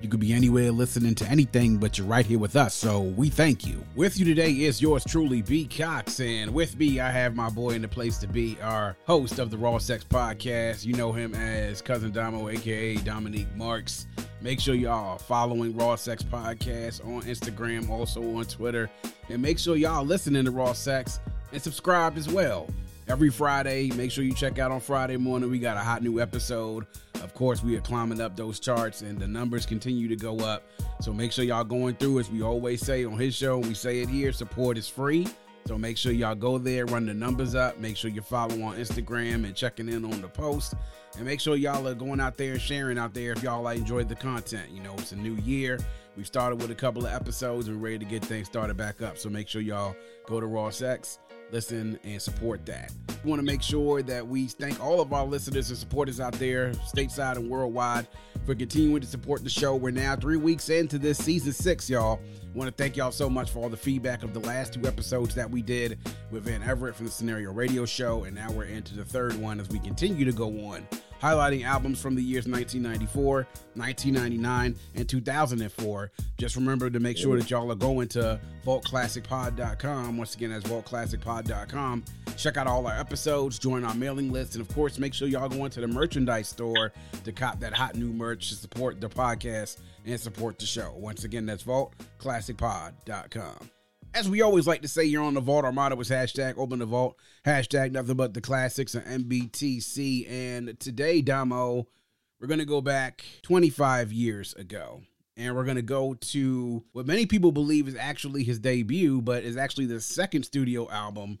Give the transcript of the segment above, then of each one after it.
You could be anywhere listening to anything, but you're right here with us, so we thank you. With you today is yours truly, B. Cox, and with me, I have my boy in the place to be, our host of the Raw Sex Podcast. You know him as Cousin Domo, aka Dominique Marks. Make sure y'all following Raw Sex Podcast on Instagram, also on Twitter, and make sure y'all listening to Raw Sex and subscribe as well every Friday. Make sure you check out on Friday morning. We got a hot new episode. Of course, we are climbing up those charts and the numbers continue to go up. So make sure y'all going through as we always say on his show. We say it here support is free. So make sure y'all go there, run the numbers up. Make sure you follow on Instagram and checking in on the post. And make sure y'all are going out there and sharing out there if y'all like enjoyed the content. You know, it's a new year. We started with a couple of episodes and we're ready to get things started back up. So make sure y'all go to Raw Sex listen and support that. We want to make sure that we thank all of our listeners and supporters out there, stateside and worldwide, for continuing to support the show. We're now three weeks into this season six, y'all. Want to thank y'all so much for all the feedback of the last two episodes that we did with Van Everett from the Scenario Radio Show, and now we're into the third one as we continue to go on highlighting albums from the years 1994, 1999, and 2004. Just remember to make sure that y'all are going to vaultclassicpod.com. Once again, that's vaultclassicpod.com. Check out all our episodes, join our mailing list, and of course, make sure y'all go into the merchandise store to cop that hot new merch to support the podcast and support the show. Once again, that's vaultclassicpod.com. As we always like to say you're on the Vault, our motto is hashtag open the vault, hashtag nothing but the classics and NBTC. And today, Domo, we're going to go back 25 years ago. And we're going to go to what many people believe is actually his debut, but is actually the second studio album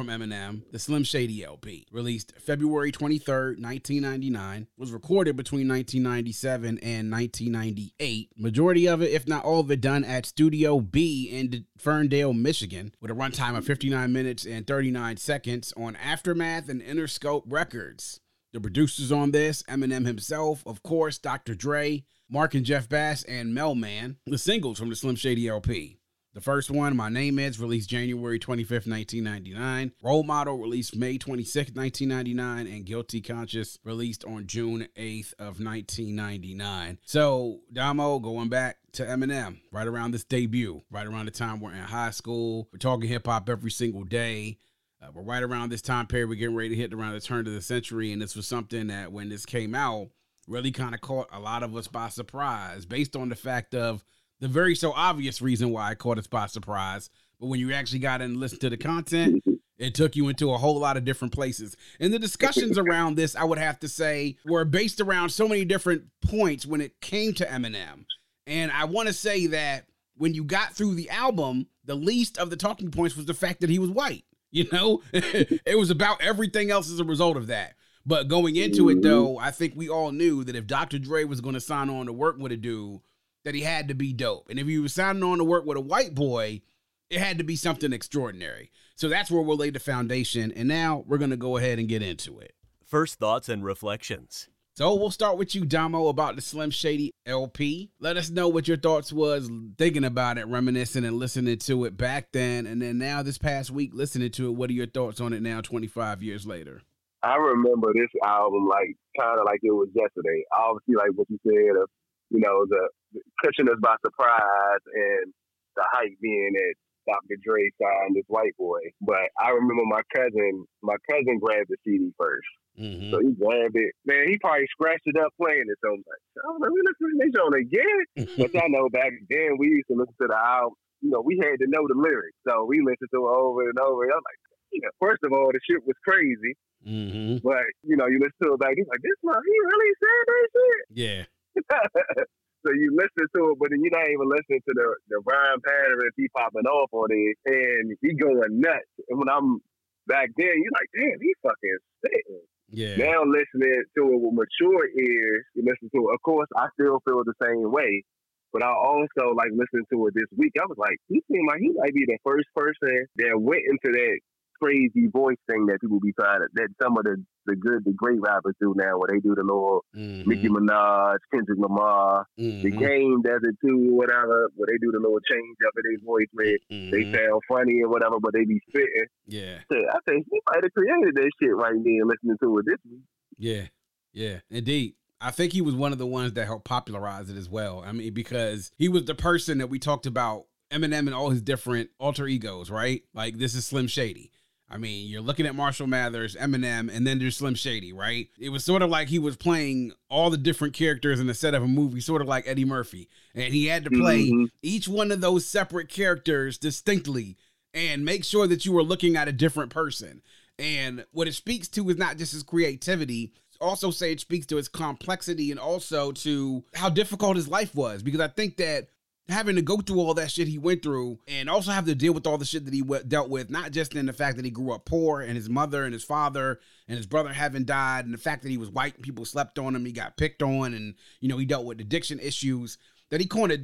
from Eminem, the Slim Shady LP, released February 23rd, 1999, was recorded between 1997 and 1998. Majority of it, if not all of it, done at Studio B in Ferndale, Michigan, with a runtime of 59 minutes and 39 seconds on Aftermath and Interscope Records. The producers on this, Eminem himself, of course, Dr. Dre, Mark and Jeff Bass, and Mel Man. The singles from the Slim Shady LP. The first one, My Name Is, released January 25th, 1999. Role Model, released May 26th, 1999. And Guilty Conscience, released on June 8th of 1999. So, Domo, going back to Eminem, right around this debut, right around the time we're in high school. We're talking hip hop every single day. Uh, we're right around this time period. We're getting ready to hit around the turn of the century. And this was something that, when this came out, really kind of caught a lot of us by surprise based on the fact of the very so obvious reason why I caught us by surprise. But when you actually got in and listened to the content, it took you into a whole lot of different places. And the discussions around this, I would have to say, were based around so many different points when it came to Eminem. And I want to say that when you got through the album, the least of the talking points was the fact that he was white. You know, it was about everything else as a result of that. But going into it, though, I think we all knew that if Dr. Dre was going to sign on to work with a dude, that he had to be dope. And if he was signing on to work with a white boy, it had to be something extraordinary. So that's where we'll lay the foundation. And now we're going to go ahead and get into it. First thoughts and reflections. So we'll start with you, Domo, about the Slim Shady LP. Let us know what your thoughts was thinking about it, reminiscing and listening to it back then, and then now this past week listening to it. What are your thoughts on it now, 25 years later? I remember this album like kind of like it was yesterday. Obviously, like what you said, of you know the, the catching us by surprise and the hype being that Dr. Dre signed this white boy. But I remember my cousin, my cousin grabbed the CD first. Mm-hmm. So he grabbed it. Man, he probably scratched it up playing it so much. I was like, we listen to this on again. but I know back then we used to listen to the album. You know, we had to know the lyrics. So we listened to it over and over. And I'm like, you know, first of all, the shit was crazy. Mm-hmm. But, you know, you listen to it back, he's like, this one, he really said that shit? Yeah. so you listen to it, but then you're not even listening to the, the rhyme pattern if he popping off on it, and he going nuts. And when I'm back then, you're like, damn, he fucking spitting. Yeah. Now listening to it with mature ears, you listen to it. Of course, I still feel the same way, but I also like listening to it this week. I was like, he seemed like he might be the first person that went into that crazy voice thing that people be trying to, that some of the, the good, the great rappers do now, where they do the little Mm-hmm. Nicki Minaj, Kendrick Lamar, the Mhm. game does it too, whatever, where they do the little change up in their voice where they Mhm. sound funny and whatever, but they be spitting. Yeah. I think he might have created that shit right there listening to it this week. Yeah, yeah, indeed. I think he was one of the ones that helped popularize it as well. I mean, because he was the person that we talked about Eminem and all his different alter egos, right? Like this is Slim Shady. I mean, you're looking at Marshall Mathers, Eminem, and then there's Slim Shady, right? It was sort of like he was playing all the different characters in the set of a movie, sort of like Eddie Murphy. And he had to play Mhm. each one of those separate characters distinctly and make sure that you were looking at a different person. And what it speaks to is not just his creativity, also say it speaks to his complexity and also to how difficult his life was. Because I think that having to go through all that shit he went through and also have to deal with all the shit that he w- dealt with, not just in the fact that he grew up poor and his mother and his father and his brother having died and the fact that he was white and people slept on him, he got picked on and, you know, he dealt with addiction issues, that he kind of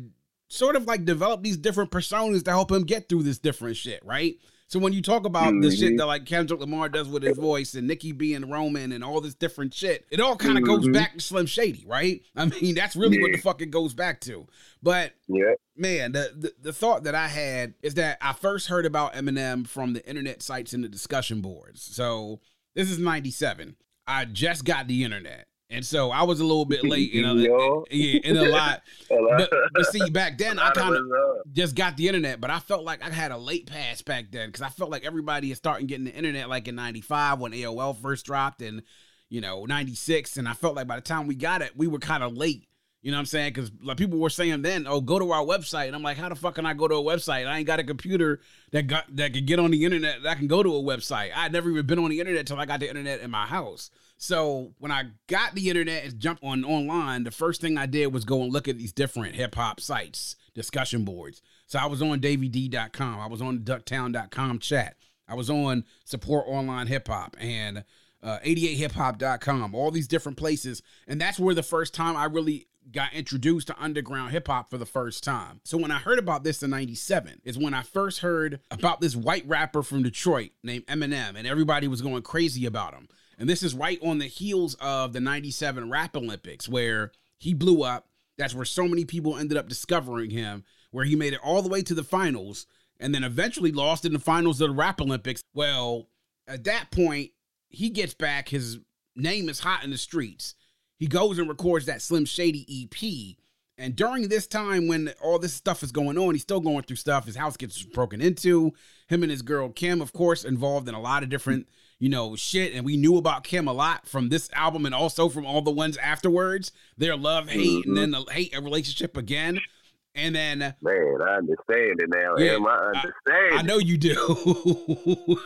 sort of like developed these different personas to help him get through this different shit, right? So when you talk about the shit Mhm. that like Kendrick Lamar does with his voice and Nicki being Roman and all this different shit, it all kind of goes Mhm. back to Slim Shady, right? I mean, that's really what the fuck it goes back to. But Yeah. man, the, the the thought that I had is that I first heard about Eminem from the internet sites and the discussion boards. So this is '97. I just got the internet, and so I was a little bit late. Uh, you know, yeah, in a lot. But, but see, back then I kind of of. Uh, just got the internet, but I felt like I had a late pass back then because I felt like everybody is starting getting the internet like in '95 when AOL first dropped, and you know '96, and I felt like by the time we got it, we were kind of late. You know what I'm saying? Because like people were saying then, "Oh, go to our website," and I'm like, "How the fuck can I go to a website? I ain't got a computer that got that can get on the internet that can go to a website. I'd never even been on the internet until I got the internet in my house." So when I got the internet and jumped on online, the first thing I did was go and look at these different hip hop sites, discussion boards. So I was on DaveyD.com, I was on Ducktown.com chat, I was on Support Online Hip Hop and uh, 88hiphop.com, all these different places. And that's where the first time I really got introduced to underground hip hop for the first time. So when I heard about this in 97 is when I first heard about this white rapper from Detroit named Eminem and everybody was going crazy about him. And this is right on the heels of the 97 Rap Olympics where he blew up. That's where so many people ended up discovering him, where he made it all the way to the finals and then eventually lost in the finals of the Rap Olympics. Well, at that point, he gets back. His name is hot in the streets. He goes and records that Slim Shady EP. And during this time when all this stuff is going on, he's still going through stuff. His house gets broken into. Him and his girl Kim, of course, involved in a lot of different, you know, shit. And we knew about Kim a lot from this album and also from all the ones afterwards. Their love, hate, and mm-hmm. then the hate a relationship again. And then Man, I understand it now. Yeah, Am I I- understand? I know you do.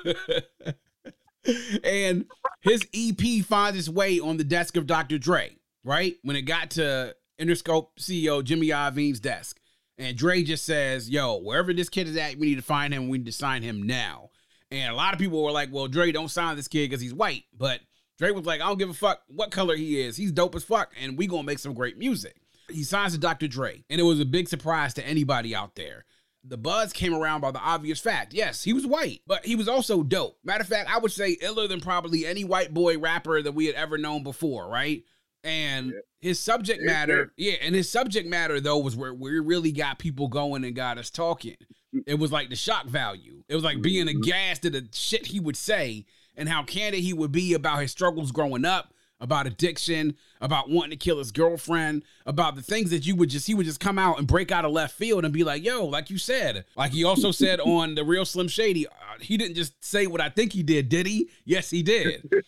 and his EP finds its way on the desk of Dr. Dre, right? When it got to Interscope CEO Jimmy Iovine's desk. And Dre just says, yo, wherever this kid is at, we need to find him. We need to sign him now. And a lot of people were like, well, Dre, don't sign this kid because he's white. But Dre was like, I don't give a fuck what color he is. He's dope as fuck. And we to make some great music. He signs to Dr. Dre. And it was a big surprise to anybody out there. The buzz came around by the obvious fact. Yes, he was white, but he was also dope. Matter of fact, I would say iller than probably any white boy rapper that we had ever known before, right? And his subject Yeah, matter, yeah, and his subject matter though was where we really got people going and got us talking. Mm. It was like the shock value. It was like being mm-hmm. aghast at the shit he would say and how candid he would be about his struggles growing up, about addiction, about wanting to kill his girlfriend, about the things that you would just he would just come out and break out of left field and be like, "Yo, like you said." Like he also said on the real Slim Shady, uh, he didn't just say what I think he did, did he? Yes, he did.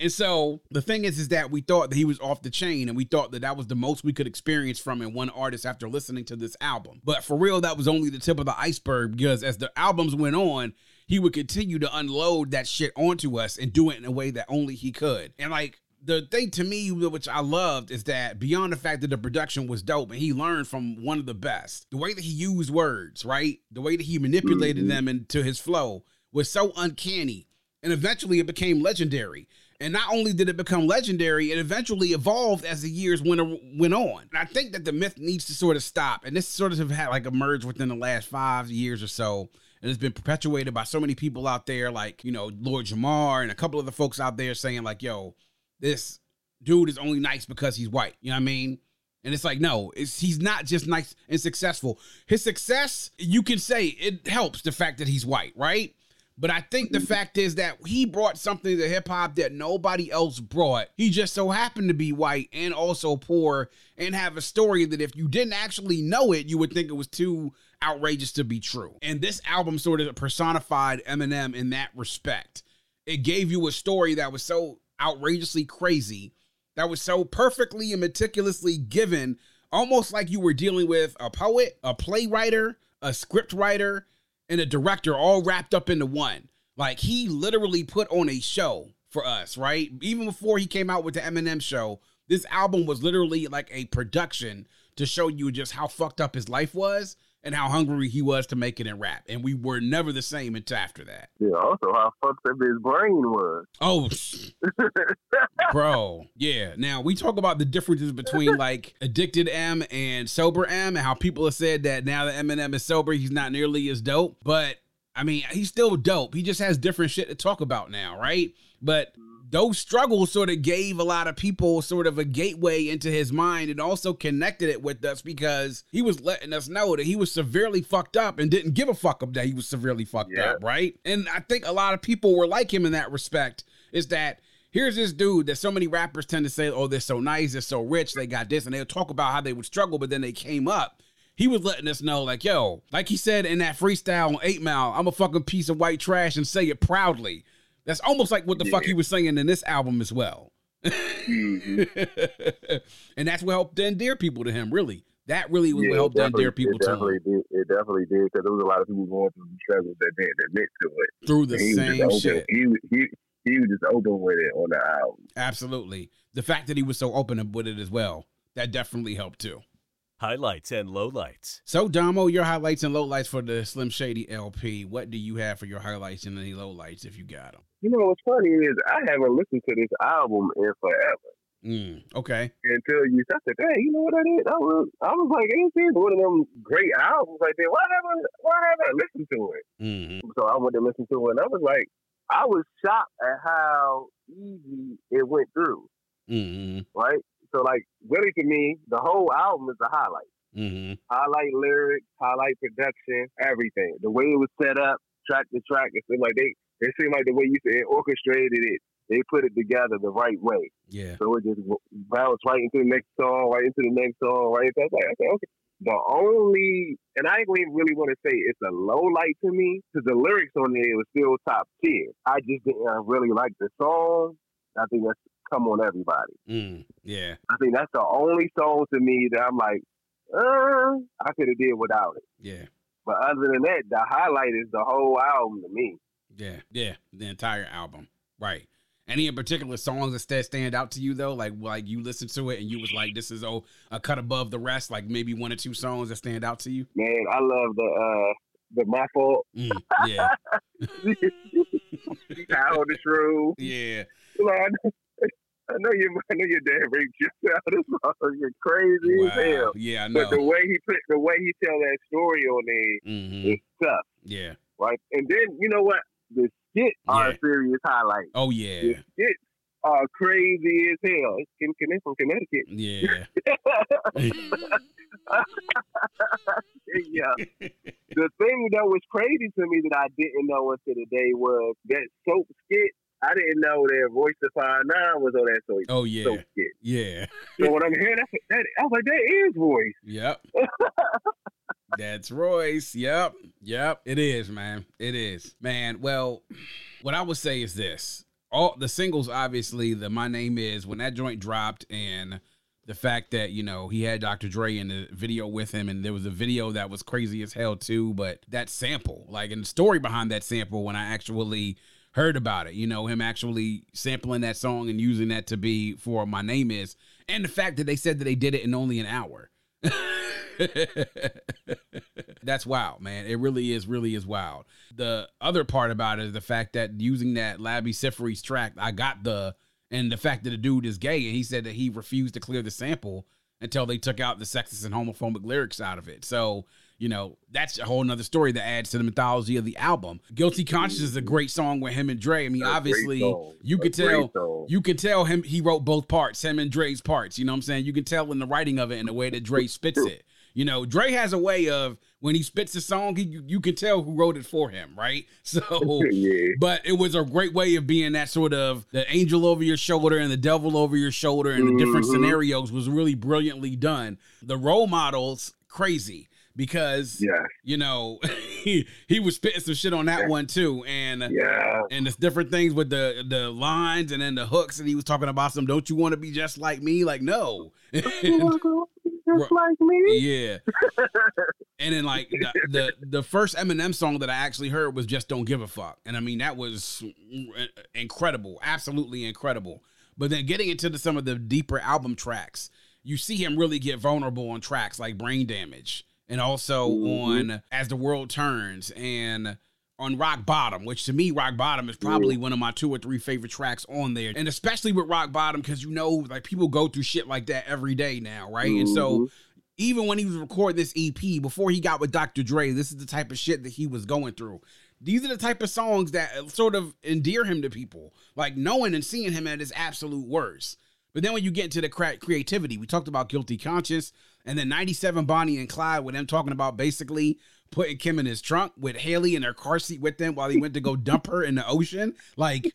And so the thing is, is that we thought that he was off the chain, and we thought that that was the most we could experience from in one artist after listening to this album. But for real, that was only the tip of the iceberg because as the albums went on, he would continue to unload that shit onto us and do it in a way that only he could. And like the thing to me, which I loved, is that beyond the fact that the production was dope and he learned from one of the best, the way that he used words, right? The way that he manipulated Mhm. them into his flow was so uncanny. And eventually it became legendary. And not only did it become legendary, it eventually evolved as the years went, went on. And I think that the myth needs to sort of stop. And this sort of have had like emerged within the last five years or so. And it's been perpetuated by so many people out there, like, you know, Lord Jamar and a couple of the folks out there saying, like, yo, this dude is only nice because he's white. You know what I mean? And it's like, no, it's, he's not just nice and successful. His success, you can say it helps the fact that he's white, right? But I think the fact is that he brought something to hip hop that nobody else brought. He just so happened to be white and also poor and have a story that if you didn't actually know it, you would think it was too outrageous to be true. And this album sort of personified Eminem in that respect. It gave you a story that was so outrageously crazy, that was so perfectly and meticulously given, almost like you were dealing with a poet, a playwright, a script writer, and a director all wrapped up into one. Like he literally put on a show for us, right? Even before he came out with the Eminem show, this album was literally like a production to show you just how fucked up his life was and how hungry he was to make it in rap. And we were never the same until after that. Yeah, also how fucked up his brain was. Oh, bro. Yeah. Now we talk about the differences between like addicted M and sober M and how people have said that now that Eminem is sober, he's not nearly as dope. But I mean, he's still dope. He just has different shit to talk about now, right? But those struggles sort of gave a lot of people sort of a gateway into his mind and also connected it with us because he was letting us know that he was severely fucked up and didn't give a fuck up that he was severely fucked Yeah. up, right? And I think a lot of people were like him in that respect is that here's this dude that so many rappers tend to say, oh, they're so nice, they're so rich, they got this, and they'll talk about how they would struggle, but then they came up. He was letting us know, like, yo, like he said in that freestyle on 8 Mile, I'm a fucking piece of white trash and say it proudly. That's almost like what the fuck he was saying in this album as well. Mhm. and that's what helped to endear people to him, really. That really was Yeah, what helped to endear people to him definitely did. It definitely did because there was a lot of people going through the struggles that didn't admit to it. through the he same open. shit. He was- he he was just open with it on the album. Absolutely. The fact that he was so open with it as well, that definitely helped too. Highlights and lowlights. So, Domo, your highlights and lowlights for the Slim Shady LP. What do you have for your highlights and any lowlights if you got them? You know what's funny is I haven't listened to this album in forever. Mm, okay. Until you said, that, "Hey, you know what I did? I was, I was like, this is one of them great albums right there. Why haven't, why haven't I listened to it?" Mm-hmm. So I went to listen to it, and I was like, I was shocked at how easy it went through. Mm-hmm. Right? So like, really, to me, the whole album is a highlight. Mm-hmm. highlight lyrics, highlight production, everything. The way it was set up, track to track, it seemed like they it seemed like the way you said orchestrated it, they put it together the right way. Yeah. So it just bounced right into the next song, right into the next song, right. So I was like, okay, okay. The only, and I ain't even really want to say it's a low light to me, because the lyrics on there was still top tier. I just didn't really like the song. I think that's come on everybody. Mm, yeah. I think that's the only song to me that I'm like, uh, I could have did without it. Yeah. But other than that, the highlight is the whole album to me. Yeah. Yeah. The entire album. Right. Any in particular songs that sta- stand out to you though? Like like you listened to it and you was like, this is oh a cut above the rest. Like maybe one or two songs that stand out to you. Man, I love the uh the my fault. Mm, yeah. On the shrew. Yeah. Like, I know- you. I know your dad raped you. This motherfucker crazy as hell. Yeah. I know. But the way he put, the way he tell that story on there Mm-hmm. is tough, Yeah. right? And then you know what? The skits are a serious highlight. Oh yeah, The yeah. skits are crazy as hell. It's Ken Kaniff from Connecticut. Yeah. yeah. The thing that was crazy to me that I didn't know until today was that soap skit. I didn't know that Royce da Five Nine was on that soap, Oh yeah. soap skit. Yeah. So when I'm hearing that, that, I was like, that is Royce. Yep. That's Royce. Yep. Yep. It is, man. It is. Man, well, what I would say is this. all the singles, obviously, the My Name Is when that joint dropped, and the fact that you know he had Dr. Dre in the video with him, and there was a video that was crazy as hell too. But that sample, like, and the story behind that sample, when I actually heard about it, you know, him actually sampling that song and using that to be for My Name Is, and the fact that they said that they did it in only an hour. That's wild, man. It really is, really is wild. The other part about it is the fact that using that Labi Siffre's track, I got the and the fact that the dude is gay and he said that he refused to clear the sample until they took out the sexist and homophobic lyrics out of it. So, you know, that's a whole nother story that adds to the mythology of the album. Guilty Conscience is a great song with him and Dre. I mean, A obviously you could tell song. you could tell him he wrote both parts, him and Dre's parts. You know what I'm saying? You can tell in the writing of it and the way that Dre spits it. You know, Dre has a way of when he spits a song, he, you, you can tell who wrote it for him, right? So yeah. but it was a great way of being that sort of the angel over your shoulder and the devil over your shoulder and the different Mhm. scenarios was really brilliantly done. The role models crazy because Yeah. you know he he was spitting some shit on that one too and Yeah. and there's different things with the the lines and then the hooks and he was talking about some don't you want to be just like me like no Just like me. yeah and then like the, the the first Eminem song that I actually heard was just "Don't Give a Fuck," and I mean that was incredible, absolutely incredible. But then getting into the, some of the deeper album tracks, you see him really get vulnerable on tracks like "Brain Damage" and also Mhm. on "As the World Turns" and on Rock Bottom, which to me, Rock Bottom is probably one of my two or three favorite tracks on there. And especially with Rock Bottom, because you know, like people go through shit like that every day now, right? And so mm-hmm. even when he was recording this EP before he got with Dr. Dre, this is the type of shit that he was going through. These are the type of songs that uh, sort of endear him to people, like knowing and seeing him at his absolute worst. But then when you get into the creativity, we talked about Guilty Conscience, and then 97 Bonnie and Clyde, with them talking about basically putting Kim in his trunk with Hailie in her car seat with them while he went to go dump her in the ocean. Like,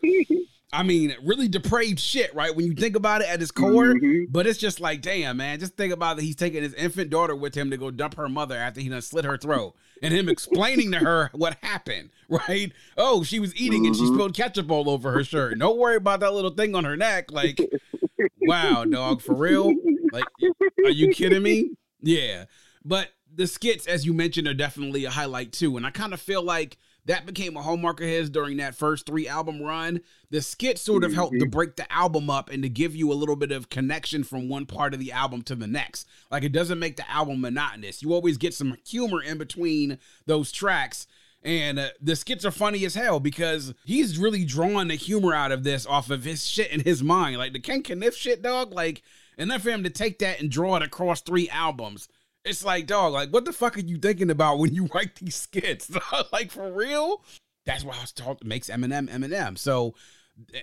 I mean, really depraved shit, right? When you think about it at its core, Mhm. but it's just like, damn, man. Just think about that. He's taking his infant daughter with him to go dump her mother after he done slit her throat, and him explaining to her what happened. Right? Oh, she was eating and she Mhm. spilled ketchup all over her shirt. Don't worry about that little thing on her neck. Like, wow, dog, for real? Like, are you kidding me? Yeah. But the skits, as you mentioned, are definitely a highlight too. And I kind of feel like that became a hallmark of his during that first three album run. The skits sort of helped to break the album up and to give you a little bit of connection from one part of the album to the next. Like it doesn't make the album monotonous. You always get some humor in between those tracks. And uh, the skits are funny as hell because he's really drawing the humor out of this off of his shit in his mind. Like the Ken Kaniff shit, dog. Like, and then for him to take that and draw it across three albums, it's like, dog, like, what the fuck are you thinking about when you write these skits? like, for real? That's why I was talking, makes Eminem Eminem. So,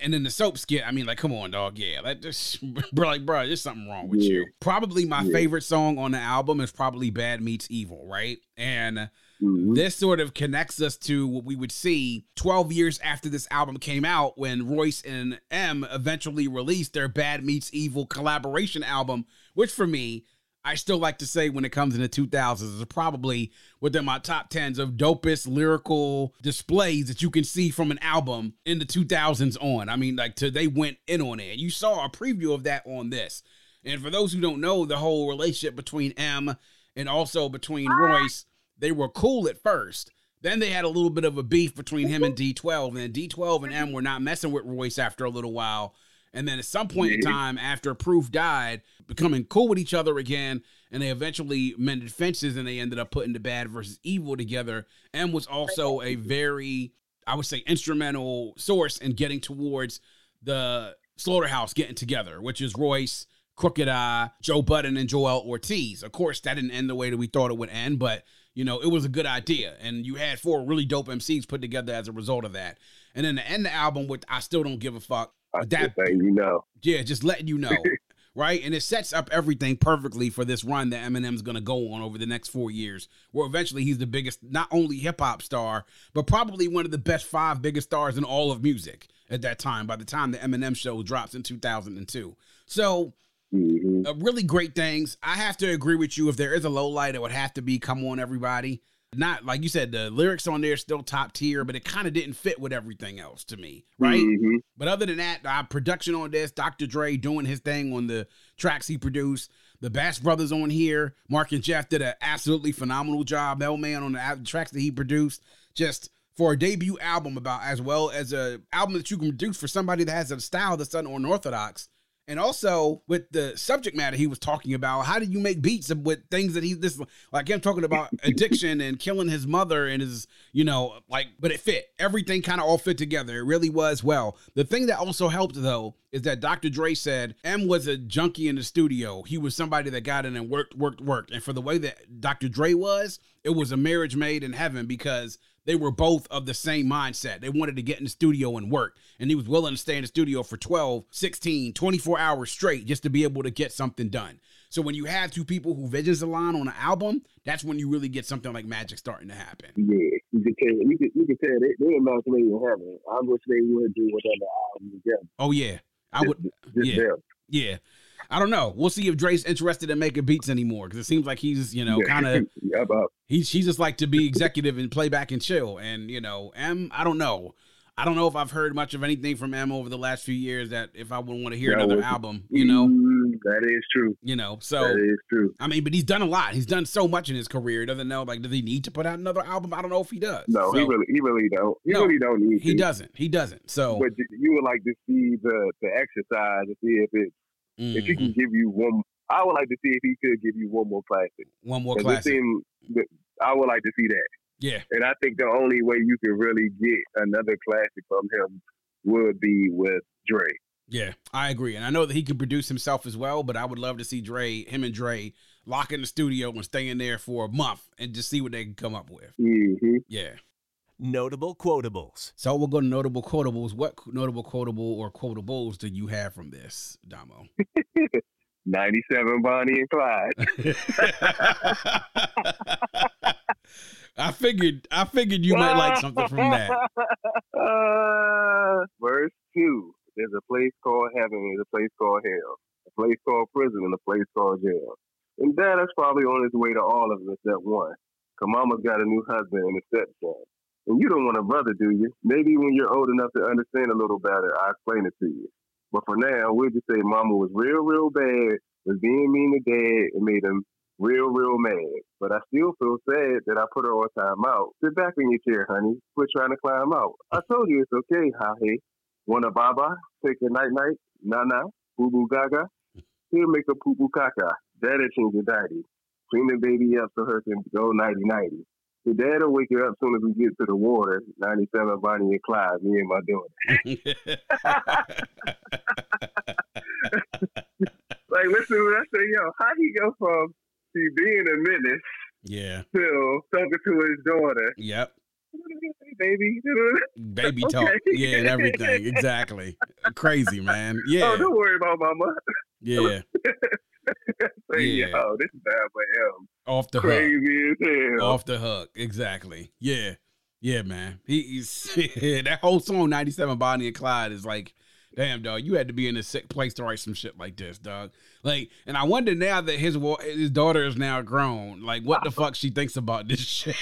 and then the soap skit, I mean, like, come on, dog. Yeah, like, just, bro, like, bro, there's something wrong with Yeah. you. Probably my Yeah. favorite song on the album is probably Bad Meets Evil, right? And Mhm. this sort of connects us to what we would see 12 years after this album came out when Royce and M eventually released their Bad Meets Evil collaboration album, which for me, I still like to say when it comes in the 2000s is probably within my top 10s of dopest lyrical displays that you can see from an album in the 2000s on. I mean, like, to, they went in on it. You saw a preview of that on this. And for those who don't know, the whole relationship between M and also between ah. Royce, they were cool at first. Then they had a little bit of a beef between him and D12, and D12 and M were not messing with Royce after a little while. And then at some point in time, after Proof died, becoming cool with each other again, and they eventually mended fences and they ended up putting the bad versus evil together. M was also a very, I would say, instrumental source in getting towards the Slaughterhouse getting together, which is Royce, Crooked I, Joe Budden, and Joel Ortiz. Of course, that didn't end the way that we thought it would end, but you know, it was a good idea. And you had four really dope MCs put together as a result of that. And then to end the album with I Still Don't Give a Fuck. That you know. yeah, just letting you know. right? And it sets up everything perfectly for this run that Eminem's gonna go on over the next four years, where eventually he's the biggest, not only hip hop star, but probably one of the best five biggest stars in all of music at that time. By the time the Eminem show drops in 2002, so Mhm. uh, really great things. I have to agree with you. If there is a low light, it would have to be "Come On, Everybody." Not like you said, the lyrics on there still top tier, but it kind of didn't fit with everything else to me, right? Mhm. But other than that, uh, production on this, Dr. Dre doing his thing on the tracks he produced. The Bass Brothers on here, Mark and Jeff did an absolutely phenomenal job. l man on the tracks that he produced, just for a debut album about as well as a album that you can produce for somebody that has a style that's unorthodox. And also with the subject matter he was talking about, how do you make beats with things that he this like him talking about addiction and killing his mother and his you know like but it fit everything kind of all fit together. It really was well. The thing that also helped though is that Dr. Dre said M was a junkie in the studio. He was somebody that got in and worked, worked, worked. And for the way that Dr. Dre was, it was a marriage made in heaven because they were both of the same mindset. They wanted to get in the studio and work. And he was willing to stay in the studio for 12, 16, 24 hours straight just to be able to get something done. So when you have two people who visions align on an album, that's when you really get something like magic starting to happen. Yeah, you can tell. You can, you can tell they they match made in heaven. I wish they would do whatever album together. Oh yeah. I would Just yeah. them. Yeah. I don't know. We'll see if Dre's interested in making beats anymore because it seems like he's, you know, kind of yeah, about he's just like to be executive and play back and chill. And you know, M, I don't know. I don't know if I've heard much of anything from M over the last few years that if I would want to hear Yeah, another well, album, you know, Mm, that is true. you know. So is true. I mean, but he's done a lot. He's done so much in his career. He doesn't know like does he need to put out another album? I don't know if he does. No, he really, he really don't. He No, really don't need. he to. doesn't. He doesn't. So But you- you would like to see the the exercise to see if it if he can give you one. I would like to see if he could give you one more classic. one more classic. I would like to see that. Yeah. And I think the only way you can really get another classic from him would be with Dre. Yeah, I agree. And I know that he can produce himself as well, but I would love to see Dre, him and Dre, lock in the studio and stay in there for a month and just see what they can come up with. hmm Yeah. Notable quotables. So we'll go to notable quotables. What notable quotable or quotables do you have from this, Domo? 97 Bonnie and Clyde. I figured I figured you might like something from that. Uh, verse 2. There's a place called heaven, there's a place called hell, a place called prison, and a place called jail. And dad is probably on his way to all of us at one. Cause mama's got a new husband and a stepson. And you don't want a brother, do you? Maybe when you're old enough to understand a little better, I'll explain it to you. But for now, we'll just say mama was real, real bad, was being mean to dad, and made him real, real mad. But I still feel sad that I put her on time out. Sit back in your chair, honey. Quit trying to climb out. I told you it's okay, Hahe. Wanna baba? Take a night night? Nah. Boo boo gaga? He'll make a poo poo caca. Dad'll change your daddy. Clean the baby up so her can go nighty nighty. The dad'll wake you up soon as we get to the water. 97 Bonnie and Clyde, me and my daughter. Like, listen what I say, yo, how he go from being a menace yeah. to talking to his daughter? Yep. Baby. Baby Okay. talk. Yeah, and everything. Exactly. Crazy, man. yeah. Oh, Yeah. don't worry about mama. Yeah. Say, Yeah. yo, this is bad for him. Off the hook. Crazy as hell. Off the hook. Exactly. Yeah. Yeah, man. He, he's that whole song 97 Bonnie and Clyde is like, damn dog, you had to be in a sick place to write some shit like this, dog. Like, and I wonder now that his his daughter is now grown, like what the fuck she thinks about this shit.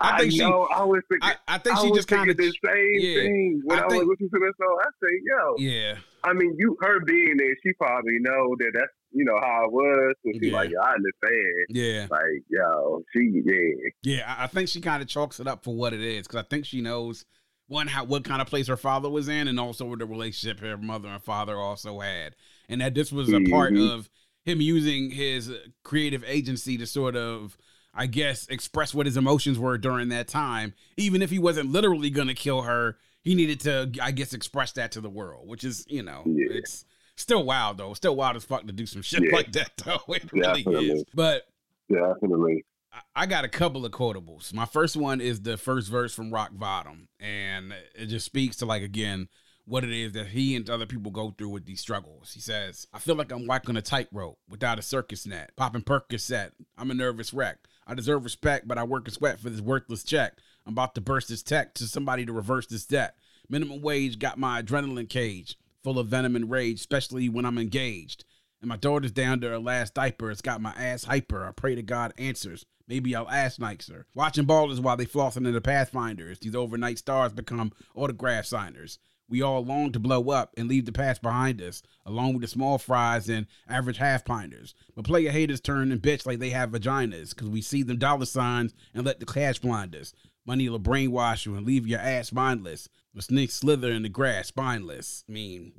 I think she know, I was thinking, I, I think I she just kind of the same yeah. thing when I I, think- was listening to this song. I say, yo, Yeah. I mean, you her being there, she probably know that that's you know how it was. So she's Yeah. like, yo, I understand. Yeah. Like, yo, she yeah. Yeah, I I think she kind of chalks it up for what it is because I think she knows one how what kind of place her father was in, and also what the relationship her mother and father also had, and that this was a part Mhm. of him using his creative agency to sort of. I guess express what his emotions were during that time. Even if he wasn't literally gonna kill her, he needed to, I guess, express that to the world, which is, you know, Yeah. it's still wild though. Still wild as fuck to do some shit Yeah. like that though. It really Definitely. is. But Definitely. I- I got a couple of quotables. My first one is the first verse from Rock Bottom, and it just speaks to like again what it is that he and other people go through with these struggles. He says, "I feel like I'm walking a tightrope without a circus net, popping Percocet. I'm a nervous wreck. I deserve respect, but I work and sweat for this worthless check. I'm about to burst this tech to somebody to reverse this debt. Minimum wage got my adrenaline cage full of venom and rage, especially when I'm engaged." And my daughter's down to her last diaper. It's got my ass hyper. I pray to God answers Maybe I'll ask nicer. Watching ballers while they flossing in the Pathfinders. These overnight stars become autograph signers. We all long to blow up and leave the past behind us, along with the small fries and average half pinters. But player haters turn and bitch like they have vaginas, because we see them dollar signs and let the cash blind us. Money will brainwash you and leave your ass mindless. The snakes slither in the grass, spineless. I mean,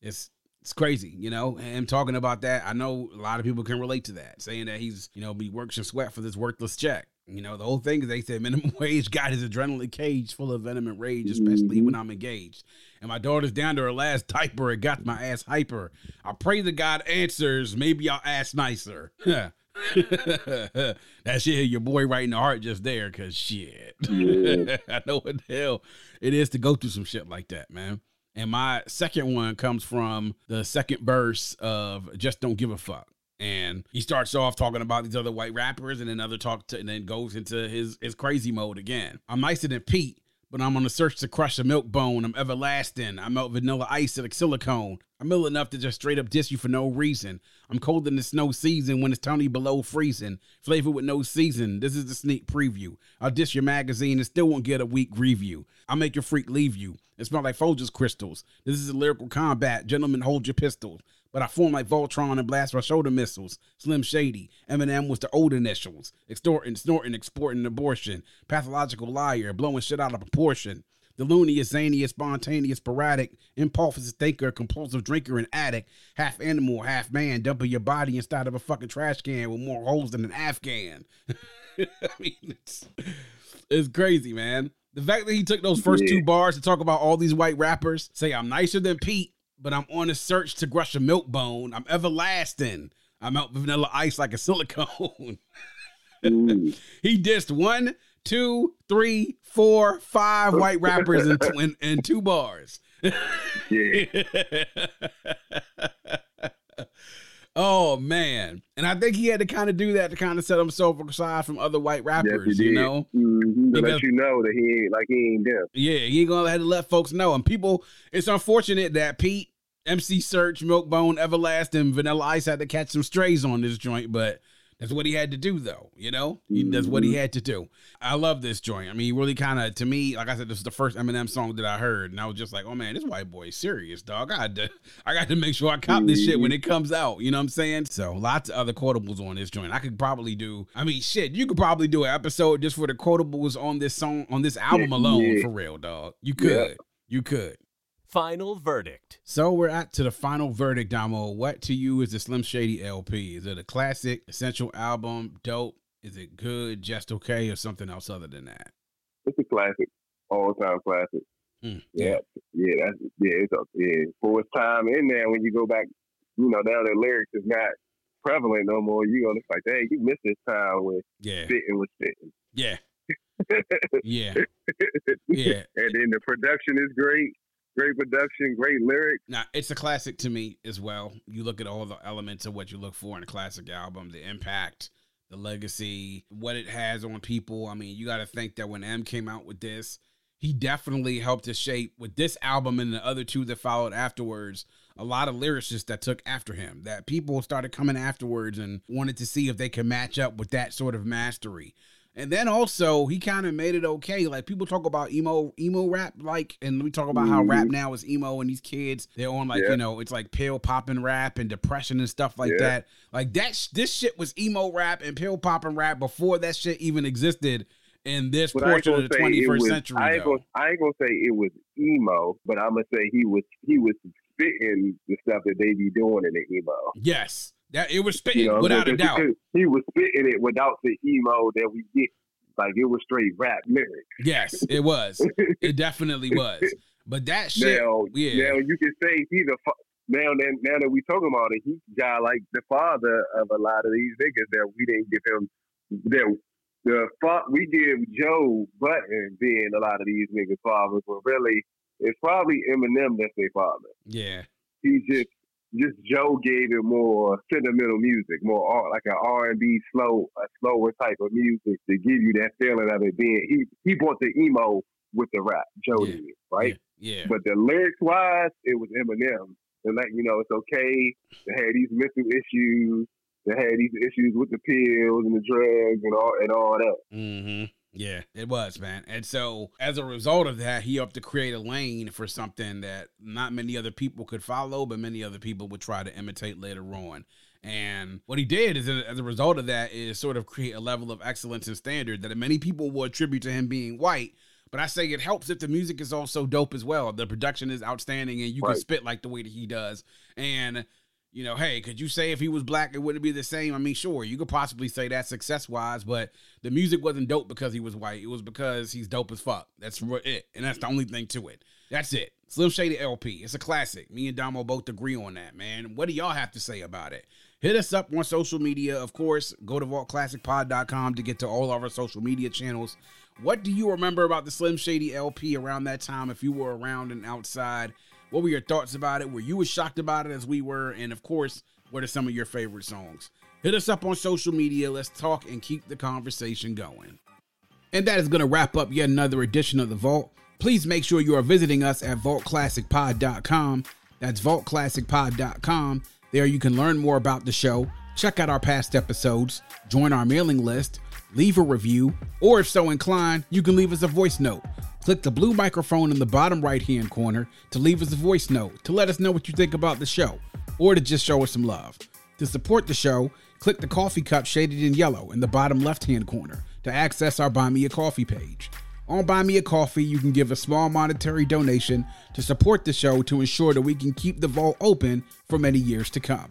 it's it's crazy, you know. And talking about that, I know a lot of people can relate to that, saying that he's, you know, be works and sweat for this worthless check. You know, the whole thing is they said minimum wage got his adrenaline cage full of venom and rage, especially when I'm engaged. And my daughter's down to her last diaper. It got my ass hyper. I pray to God answers. Maybe I'll ask nicer. that shit your boy right in the heart just there, cause shit. Yeah. I know what the hell it is to go through some shit like that, man. And my second one comes from the second verse of Just Don't Give a Fuck. And he starts off talking about these other white rappers and then other talk to, and then goes into his his crazy mode again. I'm nicer than Pete, but I'm on the search to crush a Milkbone. I'm everlasting. I melt Vanilla Ice like silicone. I'm ill enough to just straight up diss you for no reason. I'm cold in the snow season when it's tiny below freezing. Flavor with no season. This is the sneak preview. I'll diss your magazine and still won't get a weak review. I'll make your freak leave you. It smells like Folgers crystals. This is a lyrical combat. Gentlemen, hold your pistols. But I form like Voltron and blast my shoulder missiles. Slim Shady. Eminem was the old initials. Extorting, snorting, exporting abortion. Pathological liar. Blowing shit out of proportion. The looniest, zaniest, spontaneous, sporadic, impulsive thinker, compulsive drinker, and addict. Half animal, half man, dumping your body inside of a fucking trash can with more holes than an Afghan. I mean, it's, it's crazy, man. The fact that he took those first two bars to talk about all these white rappers, say I'm nicer than Pete, but I'm on a search to crush a Milkbone. I'm everlasting. I'm out Vanilla Ice like a silicone. Mm. he dissed one, two, three, four, five white rappers in, in, in two bars. Yeah. oh man, and I think he had to kind of do that to kind of set himself aside from other white Yes, rappers. he you know, Mhm, To Because- let you know that he ain't like he ain't them. Yeah, he ain't gonna have to let folks know. And people, it's unfortunate that Pete, MC Serch, Milkbone, Everlasting, Vanilla Ice had to catch some strays on this joint, but that's what he had to do, though. You know, he, that's what he mm-hmm. had to do. I love this joint. I mean, he really kind of, to me, like I said, this is the first Eminem song that I heard, and I was just like, oh man, this white boy is serious, dog. I had to, I got to make sure I cop this shit when it mm-hmm. comes out. You know what I'm saying? So lots of other quotables on this joint. I could probably do. I mean, shit, you could probably do an episode just for the quotables on this song, on this album Yeah, alone, yeah. for real, dog. You could, Yeah. you could. Final verdict. So we're at to the final verdict, Domo. What to you is the Slim Shady LP? Is it a classic, essential album, dope? Is it good, just okay, or something else other than that? It's a classic, all time classic. Mm, Yeah, yeah, that's yeah. It's a, yeah for its time in there. When you go back, you know, now the lyrics is not prevalent no more. You gonna like, hey, you missed this time when yeah, spitting was spitting. yeah, yeah, yeah. and then the production is great, great production, great lyrics. Now it's a classic to me as well. You look at all the elements of what you look for in a classic album, the impact, the legacy, what it has on people. I mean, you got to think that when M came out with this, he definitely helped to shape with this album and the other two that followed afterwards. A lot of lyricists that took after him, that people started coming afterwards and wanted to see if they could match up with that sort of mastery. And then also he kind of made it okay. Like people talk about emo emo rap, like, and we talk about how rap mm-hmm. now is emo, and these kids they're on like Yeah. you know it's like pill popping rap and depression and stuff like Yeah. that. Like that, sh- this shit was emo rap and pill popping rap before that shit even existed in this But portion of the say twenty it first was. century. I ain't, gonna, I ain't gonna say it was emo, but I'm gonna say he was he was spitting the stuff that they be doing in the emo. Yes, that it was spitting You know, without a doubt. He was spitting it without the emo that we get. Like it was straight rap lyrics. Yes, it was. It definitely was. But that shit, now, yeah, now you can say he's a now that now that we talking about it, he's got like the father of a lot of these niggas that we didn't give him. That the fa- we give Joe Budden being a lot of these niggas' fathers, but really it's probably Eminem that's their father. yeah, He just just Joe gave it more sentimental music, more R, like an R and B slow, a slower type of music to give you that feeling of it being. He he brought the emo with the rap. Joe Yeah. did, right? yeah, But the lyrics wise, it was Eminem. And like, you know, it's okay to have these mental issues. that had these issues with the pills and the drugs and all and all that. Mm-hmm. Yeah, it was, man. And so, as a result of that, he helped to create a lane for something that not many other people could follow, but many other people would try to imitate later on. And what he did is, as a result of that, is sort of create a level of excellence and standard that many people will attribute to him being white. But I say it helps if the music is also dope as well. The production is outstanding, and you Right. can spit like the way that he does. And you know, hey, could you say if he was black, it wouldn't be the same? I mean, sure, you could possibly say that success wise, but the music wasn't dope because he was white. It was because he's dope as fuck. That's it. And that's the only thing to it. That's it. Slim Shady LP. It's a classic. Me and Domo both agree on that, man. What do y'all have to say about it? Hit us up on social media. Of course, go to vaultclassicpod.com to get to all of our social media channels. What do you remember about the Slim Shady LP around that time if you were around and outside? What were your thoughts about it? Were you as shocked about it as we were? And of course, what are some of your favorite songs? Hit us up on social media. Let's talk and keep the conversation going. And that is going to wrap up yet another edition of The Vault. Please make sure you are visiting us at vaultclassicpod.com. That's vaultclassicpod.com. There you can learn more about the show, check out our past episodes, join our mailing list, leave a review, or if so inclined, you can leave us a voice note. Click the blue microphone in the bottom right hand corner to leave us a voice note to let us know what you think about the show, or to just show us some love. To support the show, click the coffee cup shaded in yellow in the bottom left hand corner to access our Buy Me a Coffee page. On Buy Me a Coffee, you can give a small monetary donation to support the show to ensure that we can keep the vault open for many years to come.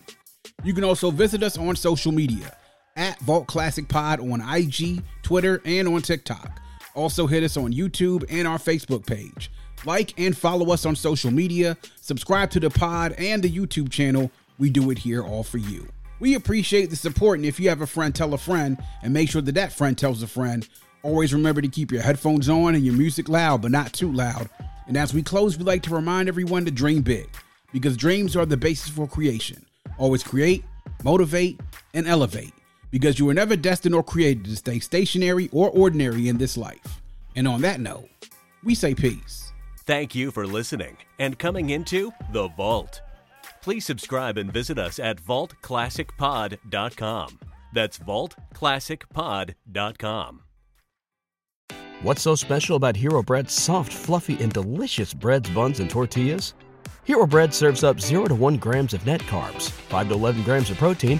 You can also visit us on social media at Vault Classic Pod on IG, Twitter, and on TikTok. Also, hit us on YouTube and our Facebook page. Like and follow us on social media, subscribe to the pod and the YouTube channel. We do it here all for you. We appreciate the support, and if you have a friend, tell a friend, and make sure that that friend tells a friend. Always remember to keep your headphones on and your music loud, but not too loud. And as we close, we like to remind everyone to dream big, because dreams are the basis for creation. Always create, motivate, and elevate, because you were never destined or created to stay stationary or ordinary in this life. And on that note, we say peace. Thank you for listening and coming into The Vault. Please subscribe and visit us at vaultclassicpod.com. That's vaultclassicpod.com. What's so special about Hero Bread's soft, fluffy, and delicious breads, buns, and tortillas? Hero Bread serves up 0 to 1 grams of net carbs, 5 to 11 grams of protein,